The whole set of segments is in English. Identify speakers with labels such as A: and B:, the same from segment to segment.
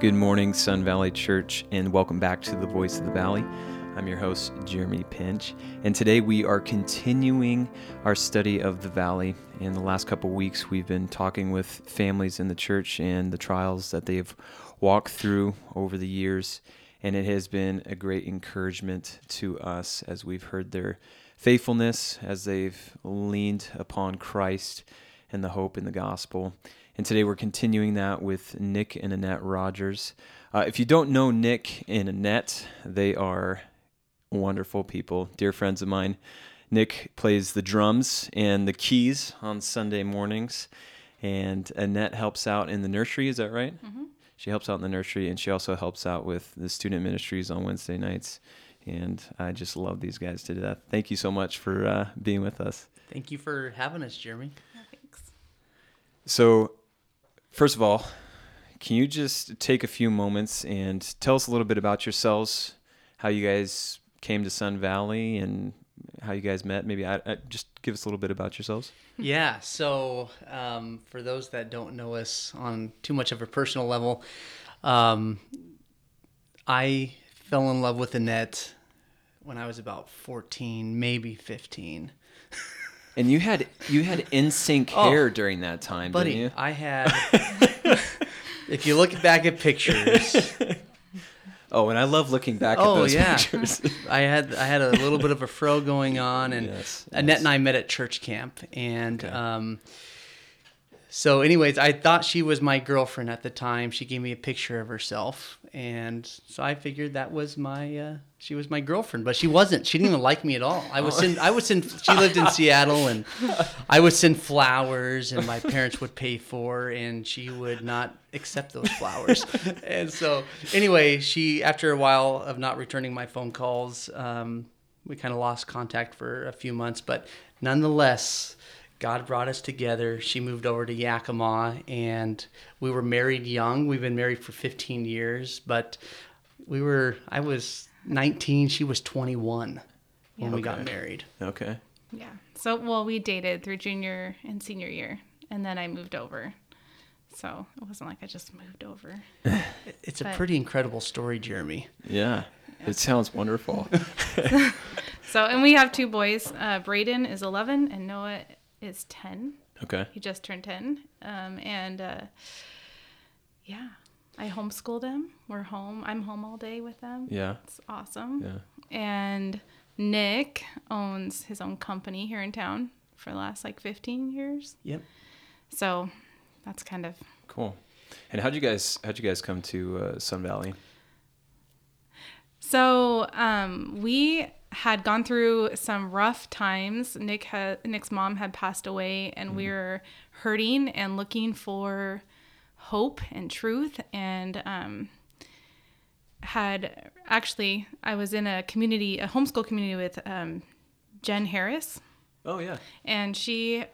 A: Good morning, Sun Valley Church, and welcome back to the Voice of the Valley. I'm your host, Jeremy Pinch, and today we are continuing our study of the Valley. In the last couple weeks, we've been talking with families in the church and the trials that they've walked through over the years, and it has been a great encouragement to us as we've heard their faithfulness, as they've leaned upon Christ and the hope in the gospel. And today we're continuing that with Nick and Annette Rogers. Uh, if you don't know Nick and Annette, they are wonderful people, dear friends of mine. Nick plays the drums and the keys on Sunday mornings, and Annette helps out in the nursery. Is that right? Mm-hmm. She helps out in the nursery, and she also helps out with the student ministries on Wednesday nights. And I just love these guys to death. Thank you so much for uh, being with us.
B: Thank you for having us, Jeremy.
C: thanks.
A: So, First of all, can you just take a few moments and tell us a little bit about yourselves, how you guys came to Sun Valley, and how you guys met? Maybe I, I just give us a little bit about yourselves.
B: Yeah. So, um, for those that don't know us on too much of a personal level, um, I fell in love with Annette when I was about 14, maybe 15.
A: And you had you had NSYNC oh, hair during that time,
B: buddy.
A: Didn't you?
B: I had. if you look back at pictures.
A: Oh, and I love looking back
B: oh,
A: at those
B: yeah.
A: pictures.
B: I had I had a little bit of a fro going on, and yes, Annette yes. and I met at church camp, and okay. um, so anyways, I thought she was my girlfriend at the time. She gave me a picture of herself, and so I figured that was my uh, she was my girlfriend, but she wasn't. She didn't even like me at all. I was send I would send she lived in Seattle and I would send flowers and my parents would pay for and she would not accept those flowers. and so anyway, she after a while of not returning my phone calls, um, we kind of lost contact for a few months, but nonetheless, God brought us together. She moved over to Yakima and we were married young. We've been married for 15 years, but we were I was 19. She was 21 when we got married.
A: Okay.
C: Yeah. So, well, we dated through junior and senior year, and then I moved over. So it wasn't like I just moved over.
B: it's but, a pretty incredible story, Jeremy.
A: Yeah. yeah. It sounds wonderful.
C: so, and we have two boys. Uh, Braden is 11 and Noah is 10.
A: Okay.
C: He just turned 10. Um, and uh, yeah, I homeschooled him. We're home. I'm home all day with them.
A: Yeah.
C: It's awesome.
A: Yeah.
C: And Nick owns his own company here in town for the last like 15 years.
B: Yep.
C: So that's kind of
A: cool. And how'd you guys how'd you guys come to uh, Sun Valley?
C: So um, we had gone through some rough times. Nick had Nick's mom had passed away, and mm-hmm. we were hurting and looking for hope and truth and um, had actually i was in a community a homeschool community with um, jen harris
A: oh yeah
C: and she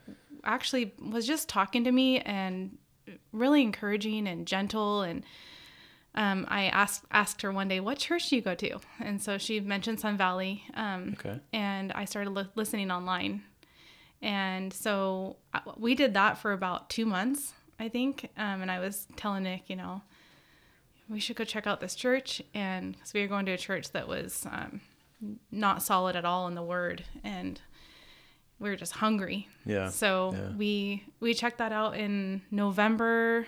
C: actually was just talking to me and really encouraging and gentle and um, I asked asked her one day, "What church do you go to?" And so she mentioned Sun Valley. Um,
A: okay.
C: And I started li- listening online, and so uh, we did that for about two months. I think. Um, and I was telling Nick, you know, we should go check out this church. And because we were going to a church that was um, not solid at all in the word. And we were just hungry.
A: Yeah.
C: So
A: yeah.
C: we we checked that out in November.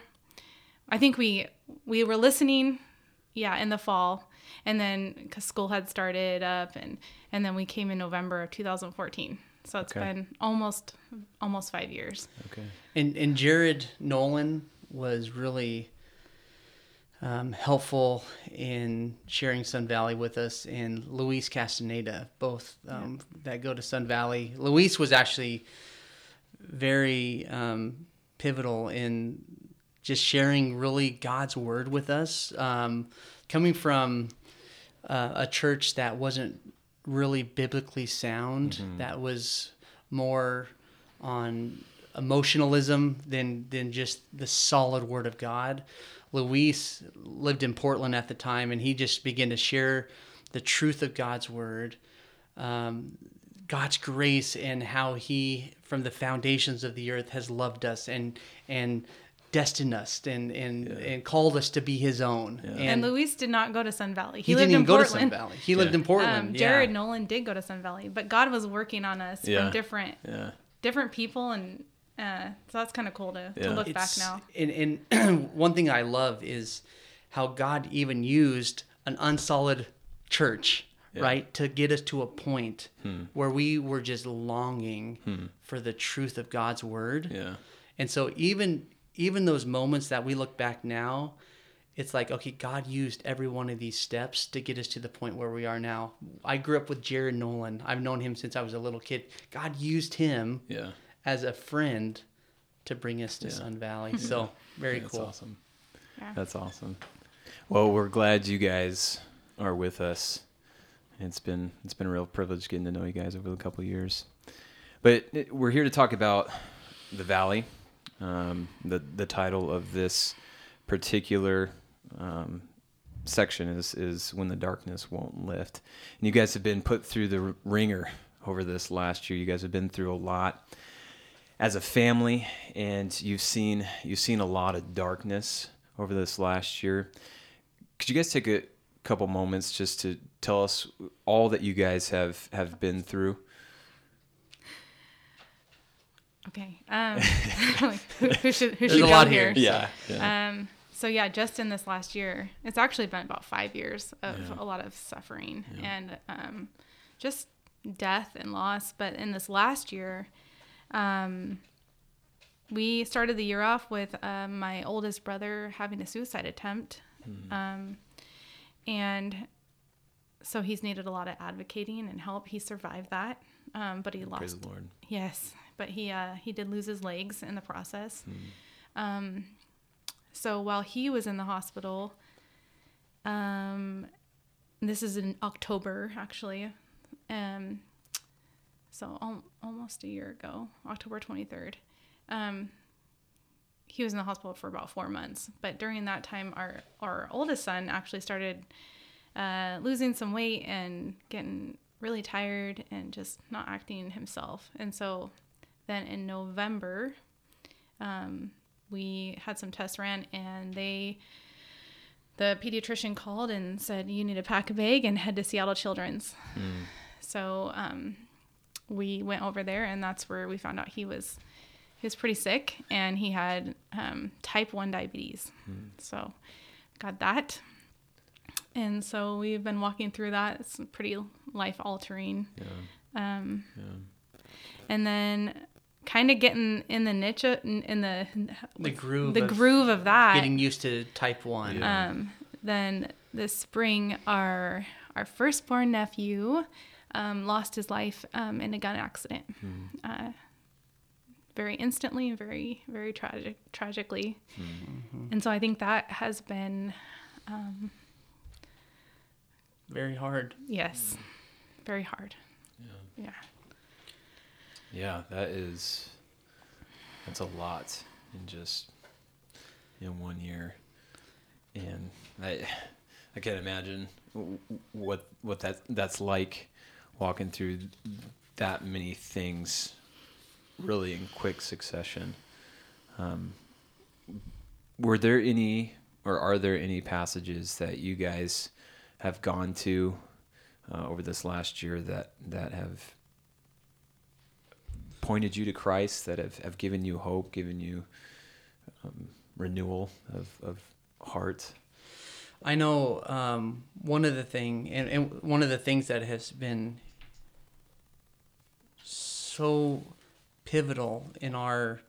C: I think we we were listening, yeah, in the fall, and then because school had started up, and and then we came in November of 2014. So it's okay. been almost almost five years.
A: Okay.
B: And and Jared Nolan was really um, helpful in sharing Sun Valley with us, and Luis Castaneda, both um, yeah. that go to Sun Valley. Luis was actually very um, pivotal in just sharing really God's word with us. Um, coming from uh, a church that wasn't really biblically sound, mm-hmm. that was more on emotionalism than than just the solid word of God. Luis lived in Portland at the time, and he just began to share the truth of God's word, um, God's grace, and how He, from the foundations of the earth, has loved us and and destined us and and, yeah. and called us to be His own.
C: Yeah. And, and, Luis did not go to Sun Valley.
B: He, he lived in Portland. Go to Sun Valley. He lived in Portland.
C: Um, Jared Nolan did go to Sun Valley, but God was working on us from different different people and. Uh, so that's kind of cool to, to look it's, back now.
B: And, and one thing I love is how God even used an unsolid church yeah. right? To get us to a point hmm. where we were just longing hmm. for the truth of God's word.
A: Yeah.
B: And so even even those moments that we look back now, it's like okay, God used every one of these steps to get us to the point where we are now. I grew up with Jared Nolan. I've known him since I was a little kid. God used him
A: yeah.
B: as a friend to bring us to yeah. Sun Valley. So very cool.
A: That's
B: cool.
A: Awesome. Yeah. That's awesome. Well, we're glad you guys are with us it's been it's been a real privilege getting to know you guys over the couple years. But we're here to talk about the valley. Um, the the title of this particular um, section is is when the darkness won't lift. And you guys have been put through the ringer over this last year. You guys have been through a lot as a family, and you've seen you've seen a lot of darkness over this last year. Could you guys take a couple moments just to tell us all that you guys have have been through?
C: Okay. Um, who, who, should who should go here?
A: Yeah. yeah.
C: Um, so yeah, just in this last year, it's actually been about five years of yeah. a lot of suffering yeah. and um, just death and loss. But in this last year, um, we started the year off with uh, my oldest brother having a suicide attempt. Mm-hmm. Um, and so he's needed a lot of advocating and help. He survived that, um, but he lost.
A: Praise the Lord.
C: Yes, but he uh, he did lose his legs in the process. Mm. Um, so while he was in the hospital, um, this is in October actually, um, so al- almost a year ago, October twenty third. Um, he was in the hospital for about four months. But during that time, our our oldest son actually started uh, losing some weight and getting really tired and just not acting himself. And so then in November, um, we had some tests ran, and they the pediatrician called and said you need to pack a bag and head to Seattle Children's. Mm. So um, we went over there, and that's where we found out he was he was pretty sick and he had um, type 1 diabetes. Mm. So, got that. And so we've been walking through that. It's pretty life altering. Yeah. Um, yeah. And then kind of getting in the niche in the
B: the groove
C: the groove of that.
B: getting used to type 1
C: yeah. um then this spring our our firstborn nephew um, lost his life um, in a gun accident. Mm. uh, very instantly and very very tragic tragically. Mm-hmm. and so i think that has been um,
B: very hard.
C: Yes. Very hard. Yeah. Yeah
A: yeah that is that's a lot in just in one year and i i can't imagine what what that that's like walking through that many things really in quick succession. Um, were there any, or are there any passages that you guys have gone to uh, over this last year that that have pointed you to Christ, that have, have given you hope, given you um, renewal of, of heart?
B: I know um, one of the thing, and, and one of the things that has been so pivotal in our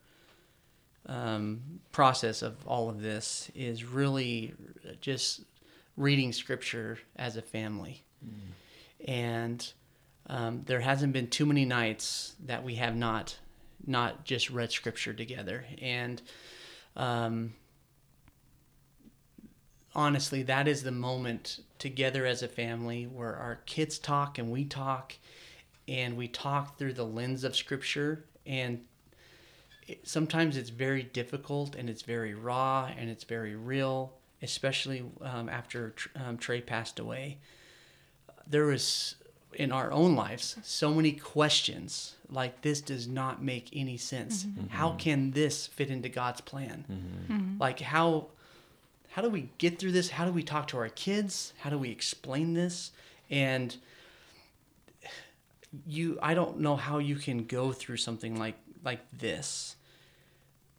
B: um, process of all of this is really just reading scripture as a family. Mm. And um, there hasn't been too many nights that we have not not just read scripture together. And um, honestly, that is the moment together as a family where our kids talk and we talk, and we talk through the lens of scripture and it, sometimes it's very difficult and it's very raw and it's very real, especially um, after um, Trey passed away. There was in our own lives so many questions like this does not make any sense. Mm-hmm. How can this fit into God's plan? Mm-hmm. Mm-hmm. Like how how do we get through this? How do we talk to our kids? How do we explain this? And you I don't know how you can go through something like like this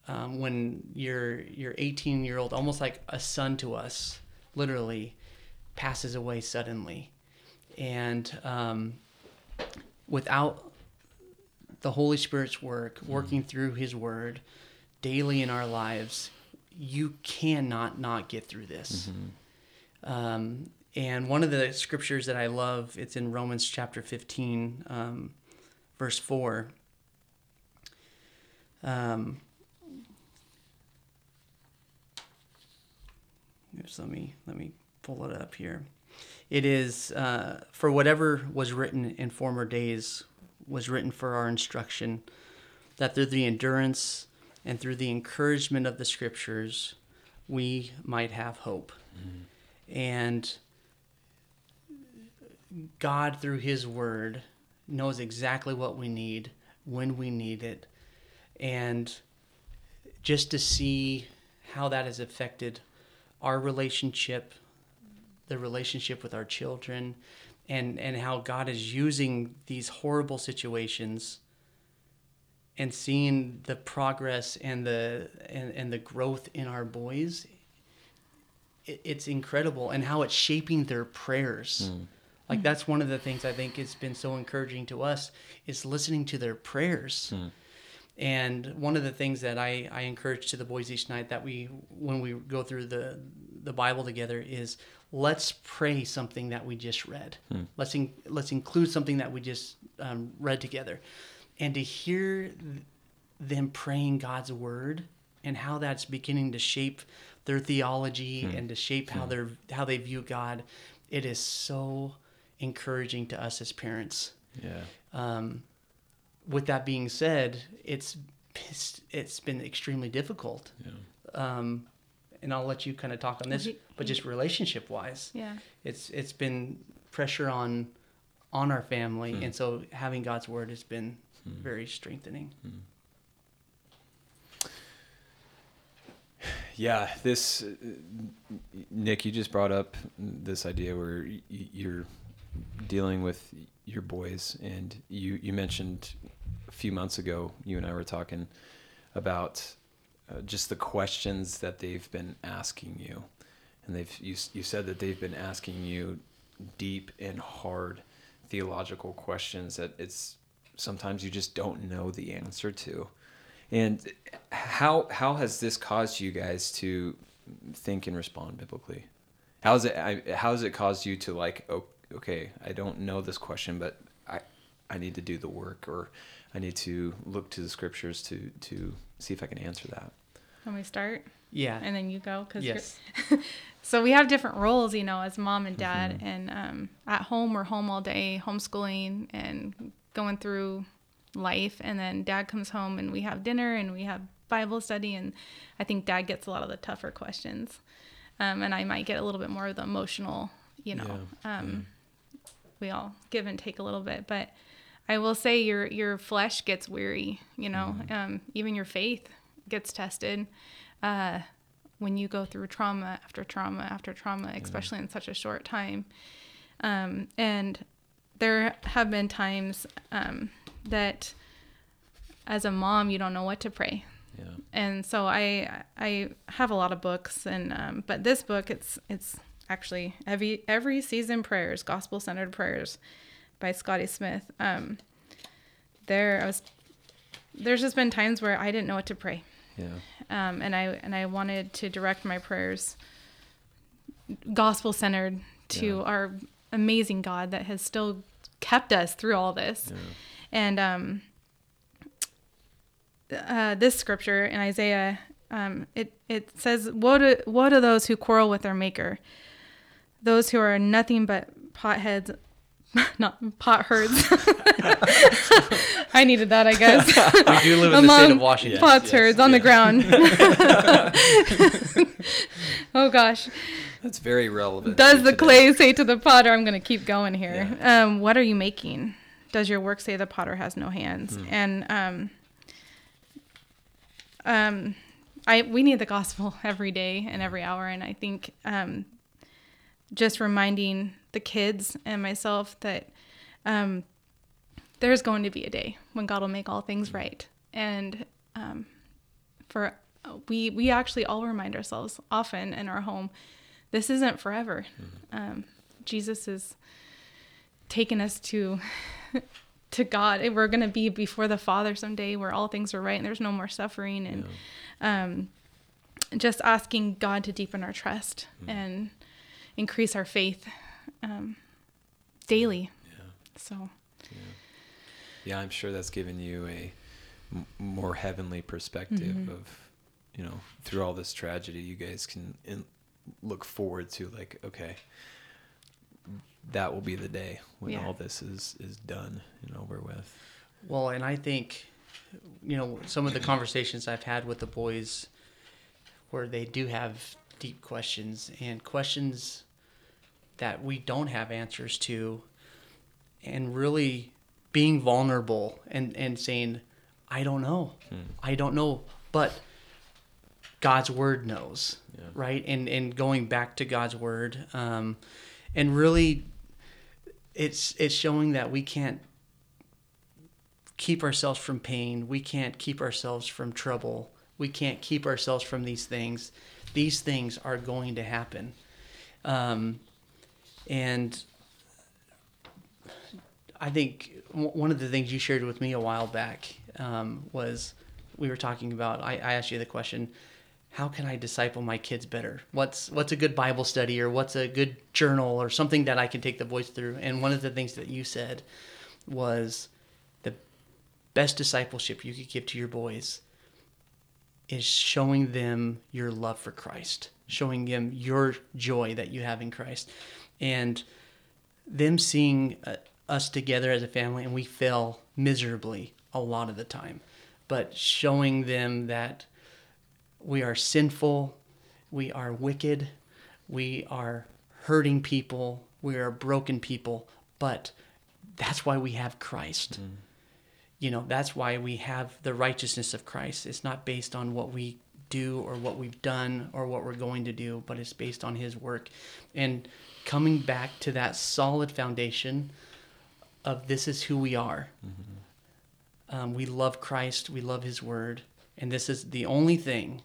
B: um, when your your 18 year old almost like a son to us literally passes away suddenly and um, without the holy spirit's work mm-hmm. working through his word daily in our lives you cannot not get through this mm-hmm. um, and one of the scriptures that i love it's in romans chapter 15 um, verse 4 um, let me let me pull it up here. It is uh, for whatever was written in former days was written for our instruction, that through the endurance and through the encouragement of the scriptures, we might have hope. Mm-hmm. And God, through His Word, knows exactly what we need when we need it. And just to see how that has affected our relationship, the relationship with our children, and, and how God is using these horrible situations and seeing the progress and the and, and the growth in our boys it, it's incredible and how it's shaping their prayers mm. like that's one of the things i think has been so encouraging to us is listening to their prayers mm. And one of the things that I, I encourage to the boys each night that we, when we go through the, the Bible together, is let's pray something that we just read. Hmm. Let's, in, let's include something that we just um, read together. And to hear them praying God's word and how that's beginning to shape their theology hmm. and to shape how hmm. they're how they view God, it is so encouraging to us as parents.
A: Yeah.
B: Um, with that being said, it's it's been extremely difficult. Yeah. Um, and I'll let you kind of talk on this, but just relationship wise,
C: yeah,
B: it's it's been pressure on on our family, hmm. and so having God's word has been hmm. very strengthening. Hmm.
A: Yeah, this Nick, you just brought up this idea where you're dealing with your boys, and you you mentioned a few months ago, you and I were talking about uh, just the questions that they've been asking you, and they've you you said that they've been asking you deep and hard theological questions that it's sometimes you just don't know the answer to. And how how has this caused you guys to think and respond biblically? How's it how has it caused you to like okay, I don't know this question, but I I need to do the work or I need to look to the scriptures to to see if I can answer that.
C: Can we start?
B: Yeah.
C: And then you go
B: because yes.
C: so we have different roles, you know, as mom and dad, mm-hmm. and um, at home we're home all day, homeschooling and going through life, and then dad comes home and we have dinner and we have Bible study, and I think dad gets a lot of the tougher questions, um, and I might get a little bit more of the emotional, you know. Yeah. Um, yeah. We all give and take a little bit, but I will say your your flesh gets weary. You know, mm-hmm. um, even your faith gets tested uh, when you go through trauma after trauma after trauma, especially in such a short time. Um, and there have been times um, that, as a mom, you don't know what to pray.
A: Yeah.
C: And so I I have a lot of books, and um, but this book it's it's actually every every season prayers, gospel centered prayers by Scotty Smith. Um, there, I was. There's just been times where I didn't know what to pray.
A: Yeah.
C: Um, and I and I wanted to direct my prayers gospel centered to yeah. our amazing God that has still kept us through all this. Yeah. And um, uh, this scripture in Isaiah, um, it it says, "Woe to woe to those who quarrel with their Maker, those who are nothing but potheads not pot herds. I needed that, I guess.
B: We do live in the state of Washington.
C: Pots yes, herds on the ground. oh gosh.
A: That's very relevant.
C: Does the today. clay say to the potter, I'm going to keep going here? Yeah. Um, what are you making? Does your work say the potter has no hands? Hmm. And um, um, I we need the gospel every day and every hour, and I think um, just reminding the kids and myself that um, there's going to be a day when God will make all things right, and um, for we we actually all remind ourselves often in our home, this isn't forever. Mm-hmm. Um, Jesus is taking us to to God. We're going to be before the Father someday where all things are right and there's no more suffering and yeah. um, just asking God to deepen our trust mm. and increase our faith um, daily. Yeah. So.
A: Yeah. yeah, I'm sure that's given you a m- more heavenly perspective mm-hmm. of, you know, through all this tragedy, you guys can in- look forward to like, okay, that will be the day when yeah. all this is is done and over with.
B: Well, and I think, you know, some of the conversations I've had with the boys, where they do have deep questions and questions that we don't have answers to, and really being vulnerable and and saying, I don't know, hmm. I don't know, but God's word knows, yeah. right? And and going back to God's word, um, and really it's it's showing that we can't keep ourselves from pain. We can't keep ourselves from trouble. We can't keep ourselves from these things. These things are going to happen. Um, and I think one of the things you shared with me a while back um, was we were talking about. I, I asked you the question how can I disciple my kids better? What's what's a good Bible study or what's a good journal or something that I can take the voice through? And one of the things that you said was the best discipleship you could give to your boys is showing them your love for Christ, showing them your joy that you have in Christ. And them seeing uh, us together as a family and we fail miserably a lot of the time, but showing them that we are sinful, we are wicked, we are hurting people, we are broken people, but that's why we have Christ. Mm. You know, that's why we have the righteousness of Christ. It's not based on what we do or what we've done or what we're going to do, but it's based on His work. And coming back to that solid foundation of this is who we are. Mm-hmm. Um, we love Christ, we love His Word, and this is the only thing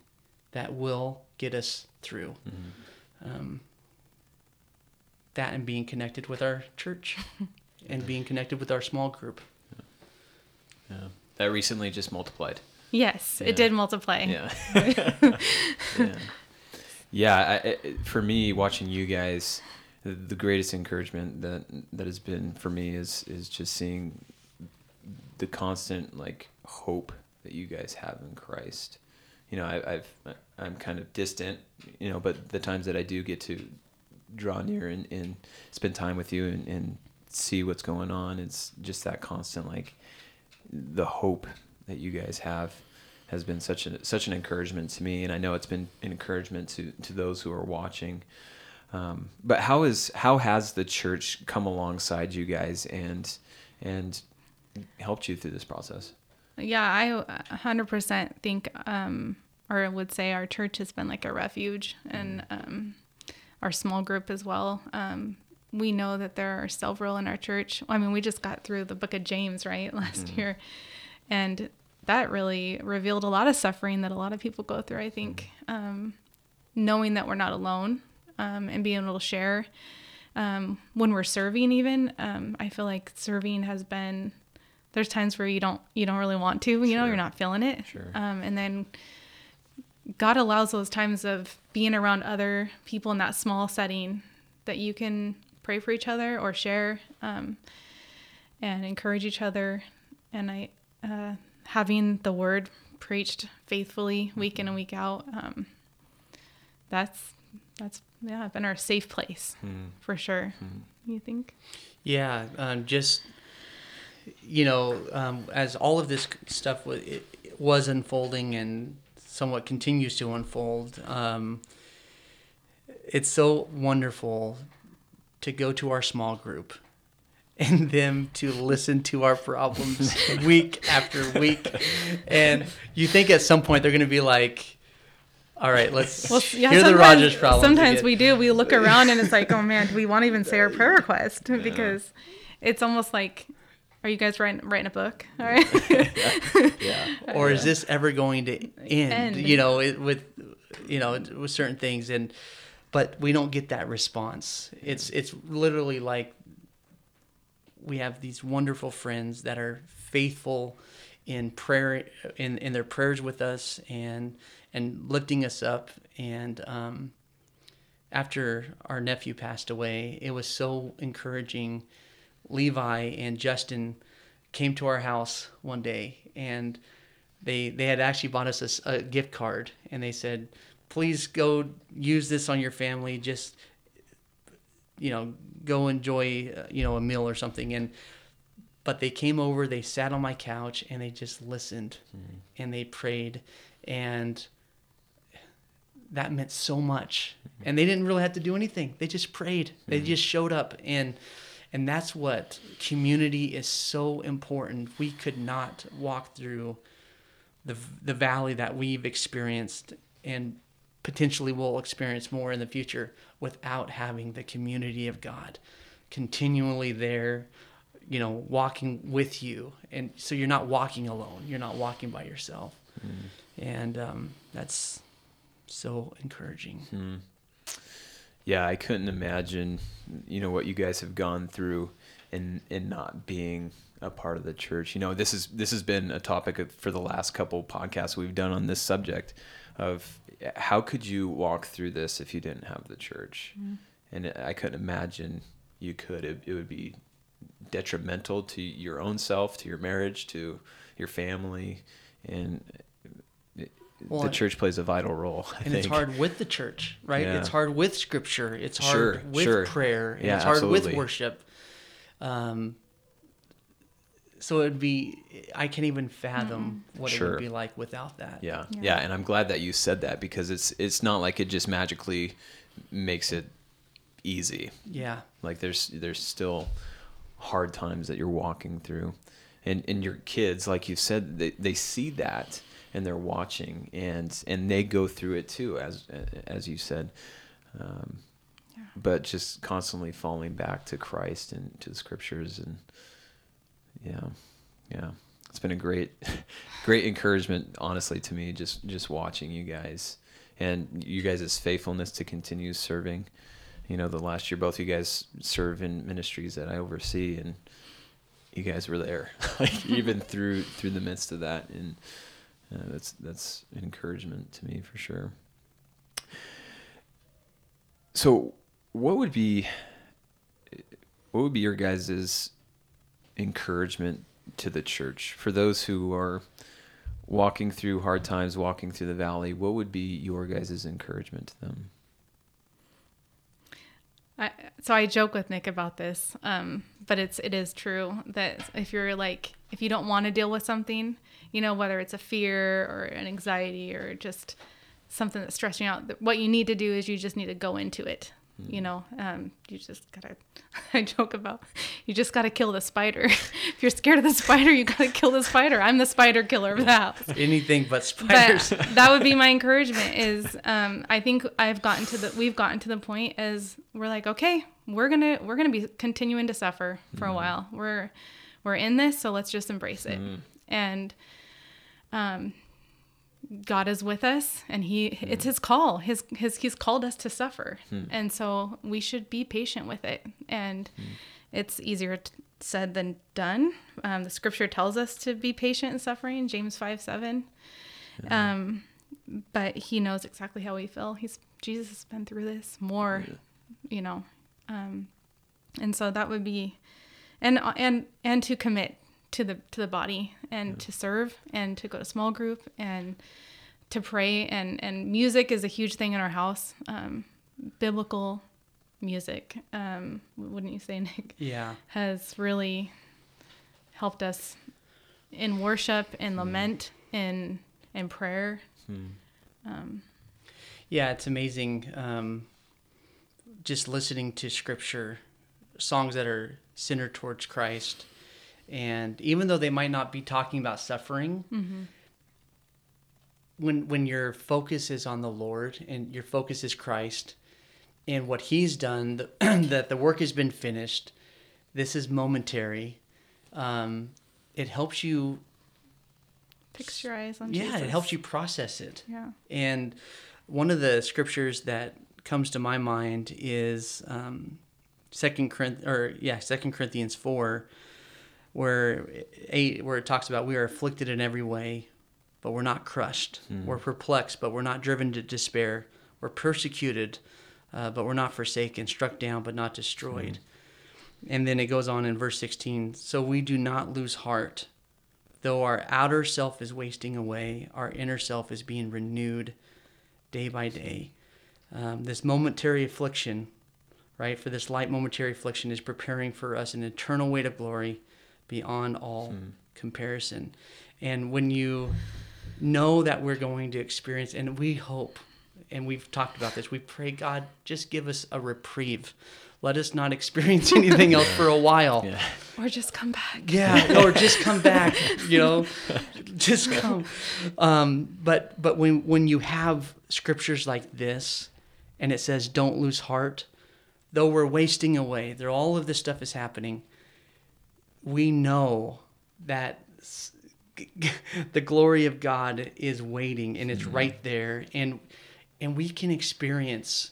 B: that will get us through. Mm-hmm. Um, that and being connected with our church and being connected with our small group.
A: Yeah. yeah. That recently just multiplied.
C: Yes, yeah. it did multiply.
A: Yeah. yeah. Yeah. I, for me, watching you guys, the greatest encouragement that that has been for me is is just seeing the constant like hope that you guys have in Christ you know, I, I've I'm kind of distant, you know, but the times that I do get to draw near and, and spend time with you and, and see what's going on, it's just that constant like the hope that you guys have has been such a such an encouragement to me, and I know it's been an encouragement to to those who are watching. Um, but how is how has the church come alongside you guys and and helped you through this process?
C: Yeah, I 100% think um, or would say our church has been like a refuge and mm. um, our small group as well. Um, we know that there are several in our church. I mean, we just got through the book of James, right, last mm. year. And that really revealed a lot of suffering that a lot of people go through, I think. Um, knowing that we're not alone um, and being able to share um, when we're serving, even, um, I feel like serving has been. There's times where you don't you don't really want to, you sure. know, you're not feeling it,
A: sure.
C: and then God allows those times of being around other people in that small setting that you can pray for each other or share um, and encourage each other. And I, uh, having the word preached faithfully week in and week out, um, that's that's yeah been our safe place mm. for sure. Mm. You think?
B: Yeah, um, just you know, um, as all of this stuff was, was unfolding and somewhat continues to unfold, um, it's so wonderful to go to our small group and them to listen to our problems week after week. And you think at some point they're going to be like, all right, let's well, yeah, hear the Rogers problem.
C: Sometimes we do. We look around and it's like, oh man, do we want to even say our prayer request? Because it's almost like, are you guys writing writing a book? All right.
B: yeah. yeah. Or is this ever going to end? end. You know, it, with you know with certain things and but we don't get that response. It's it's literally like we have these wonderful friends that are faithful in prayer in, in their prayers with us and and lifting us up. And um, after our nephew passed away it was so encouraging. Levi and justin came to our house one day and they they had actually bought us a, a gift card and they said please go use this on your family. Just you know go enjoy uh, you know a meal or something. And but they came over they sat on my couch and they just listened mm-hmm. and they prayed. And that meant so much. Mm-hmm. and they didn't really have to do anything. They just prayed. They mm-hmm. just showed up. And and that's what community is so important. We could not walk through the the valley that we've experienced. And potentially will experience more in the future without having the community of God continually there, you know, walking with you. And so you're not walking alone, you're not walking by yourself. Mm. And um, that's so encouraging.
A: Mm. Yeah, I couldn't imagine, you know, what you guys have gone through and and not being a part of the church. You know, this is this has been a topic for the last couple podcasts we've done on this subject of how could you walk through this if you didn't have the church? Mm. And I couldn't imagine you could. It, it would be detrimental to your own self, to your marriage, to your family, and well, the church plays a vital role. I
B: and
A: think.
B: it's hard with the church, right? Yeah. It's hard with scripture. It's hard sure, with sure. prayer. Yeah, it's hard absolutely. with worship. Um, so it'd be I can't even fathom mm-hmm. what sure. it would be like without that.
A: Yeah. yeah. yeah, and I'm glad that you said that because it's it's not like it just magically makes it easy.
B: Yeah,
A: like there's there's still hard times that you're walking through, and and your kids, like you said, they they see that and they're watching and and they go through it too, as as you said. Um, yeah. But just constantly falling back to Christ and to the scriptures and yeah, yeah. It's been a great, great encouragement, honestly, to me. Just just watching you guys and you guys' faithfulness to continue serving. You know, the last year, both you guys serve in ministries that I oversee, and you guys were there, like even through through the midst of that, and uh, that's that's an encouragement to me for sure. So, what would be what would be your guys's encouragement to the church for those who are walking through hard times, walking through the valley? What would be your guys' encouragement to them?
C: I, so I joke with Nick about this, um, but it's it is true that if you're like if you don't want to deal with something, you know whether it's a fear or an anxiety or just something that's stressing out, what you need to do is you just need to go into it you know um, you just gotta i joke about you just gotta kill the spider. If you're scared of the spider you gotta kill the spider. I'm the spider killer of the house.
B: Anything but spiders.
C: but that would be my encouragement is um, i think i've gotten to the we've gotten to the point as we're like okay we're gonna we're gonna be continuing to suffer for mm. a while. We're we're in this so let's just embrace it. Mm. and um God is with us and he mm. it's his call. His his he's called us to suffer. Mm. And so we should be patient with it. And mm. it's easier said than done. Um, the scripture tells us to be patient in suffering, James 5 7. Yeah. Um, but he knows exactly how we feel. He's Jesus has been through this more, yeah. you know. Um, and so that would be and and and to commit to the to the body and yeah. to serve and to go to small group and to pray and and music is a huge thing in our house um, biblical music, um, wouldn't you say, Nick?
B: Yeah.
C: Has really helped us in worship, in lament, in in prayer.
A: Hmm.
C: Um,
B: Yeah, it's amazing. Um, just listening to scripture, songs that are centered towards Christ, and even though they might not be talking about suffering, when when your focus is on the Lord and your focus is Christ and what He's done, the, that the work has been finished. This is momentary. Um, it helps you.
C: fix your eyes on Jesus.
B: Yeah,
C: Jesus.
B: it helps you process it.
C: Yeah.
B: And one of the scriptures that comes to my mind is um, Second Corinthians, or yeah, Second Corinthians four, where eight, where it talks about we are afflicted in every way, but we're not crushed. We're perplexed, but we're not driven to despair. We're persecuted, uh, but we're not forsaken. Struck down, but not destroyed. And then it goes on in verse sixteen. So we do not lose heart. Though our outer self is wasting away, our inner self is being renewed day by day. Um, this momentary affliction, right, for this light momentary affliction is preparing for us an eternal weight of glory beyond all comparison. And when you know that we're going to experience, and we hope, and we've talked about this, we pray, God, just give us a reprieve. Let us not experience anything else for a while.
A: Yeah.
C: Or just come back.
B: Yeah, or just come back, you know, just come. Um, but but when when you have scriptures like this, and it says, "Don't lose heart," though we're wasting away, there all of this stuff is happening. We know that the glory of God is waiting, and it's mm-hmm. right there, and and we can experience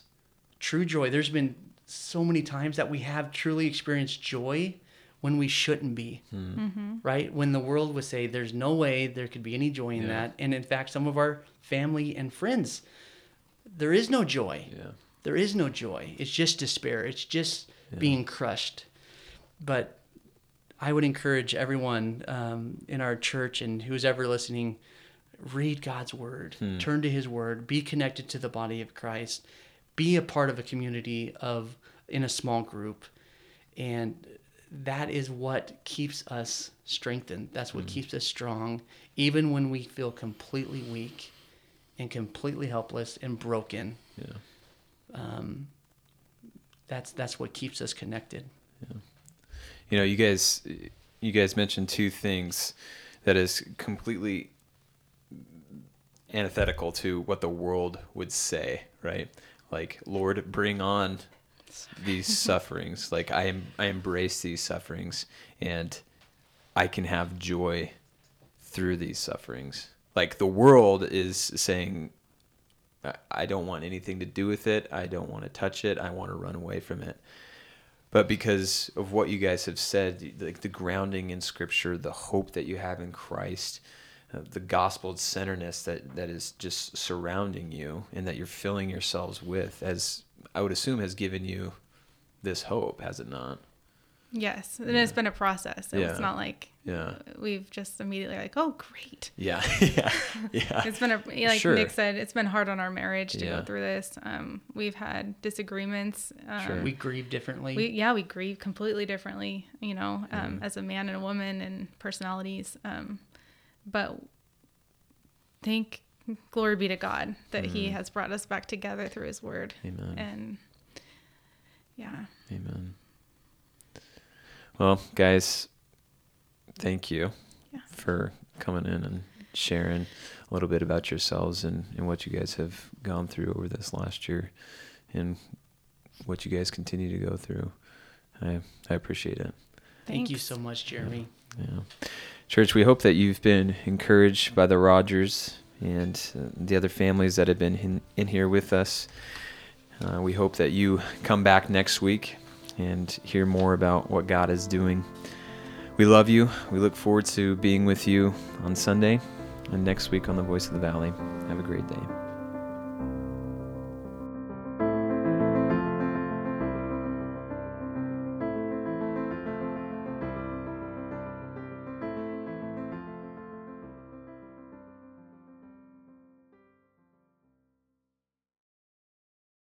B: true joy. There's been so many times that we have truly experienced joy when we shouldn't be, hmm. mm-hmm. right? When the world would say there's no way there could be any joy in
A: Yeah.
B: that. And in fact, some of our family and friends, there is no joy.
A: Yeah.
B: There is no joy. It's just despair. It's just being crushed. But I would encourage everyone um, in our church and who's ever listening, read God's word, turn to His word, be connected to the body of Christ, be a part of a community of in a small group, and that is what keeps us strengthened. That's what keeps us strong, even when we feel completely weak and completely helpless and broken.
A: Yeah.
B: Um, that's that's what keeps us connected.
A: You know, you guys, you guys mentioned two things that is completely antithetical to what the world would say, right? Like, Lord, bring on these sufferings. Like, I am, I embrace these sufferings, and I can have joy through these sufferings. Like the world is saying, I- I don't want anything to do with it. I don't want to touch it. I want to run away from it but because of what you guys have said like the grounding in scripture the hope that you have in christ uh, the gospel centeredness that that is just surrounding you and that you're filling yourselves with as i would assume has given you this hope has it not
C: Yes, and it's been a process. It
A: Yeah.
C: was not like
A: yeah
C: we've just immediately like, oh, great.
A: yeah yeah yeah
C: It's been a like
A: Sure.
C: Nick said, it's been hard on our marriage to
A: Yeah.
C: go through this. Um, we've had disagreements. Um,
A: Sure.
B: We grieve differently.
C: we yeah we grieve completely differently you know um,
A: Mm-hmm.
C: as a man and a woman and personalities um, but thank glory be to god that he
A: Mm-hmm.
C: has brought us back together through his word
A: amen
C: and yeah
A: amen well guys thank you
C: Yeah.
A: for coming in and sharing a little bit about yourselves and, and what you guys have gone through over this last year and what you guys continue to go through. I, I appreciate it.
B: Thank you so much, Jeremy.
A: Yeah. Church, we hope that you've been encouraged by the Rogers and uh, the other families that have been in, in here with us. Uh, we hope that you come back next week and hear more about what God is doing. We love you. We look forward to being with you on Sunday and next week on the Voice of the Valley. Have a great day.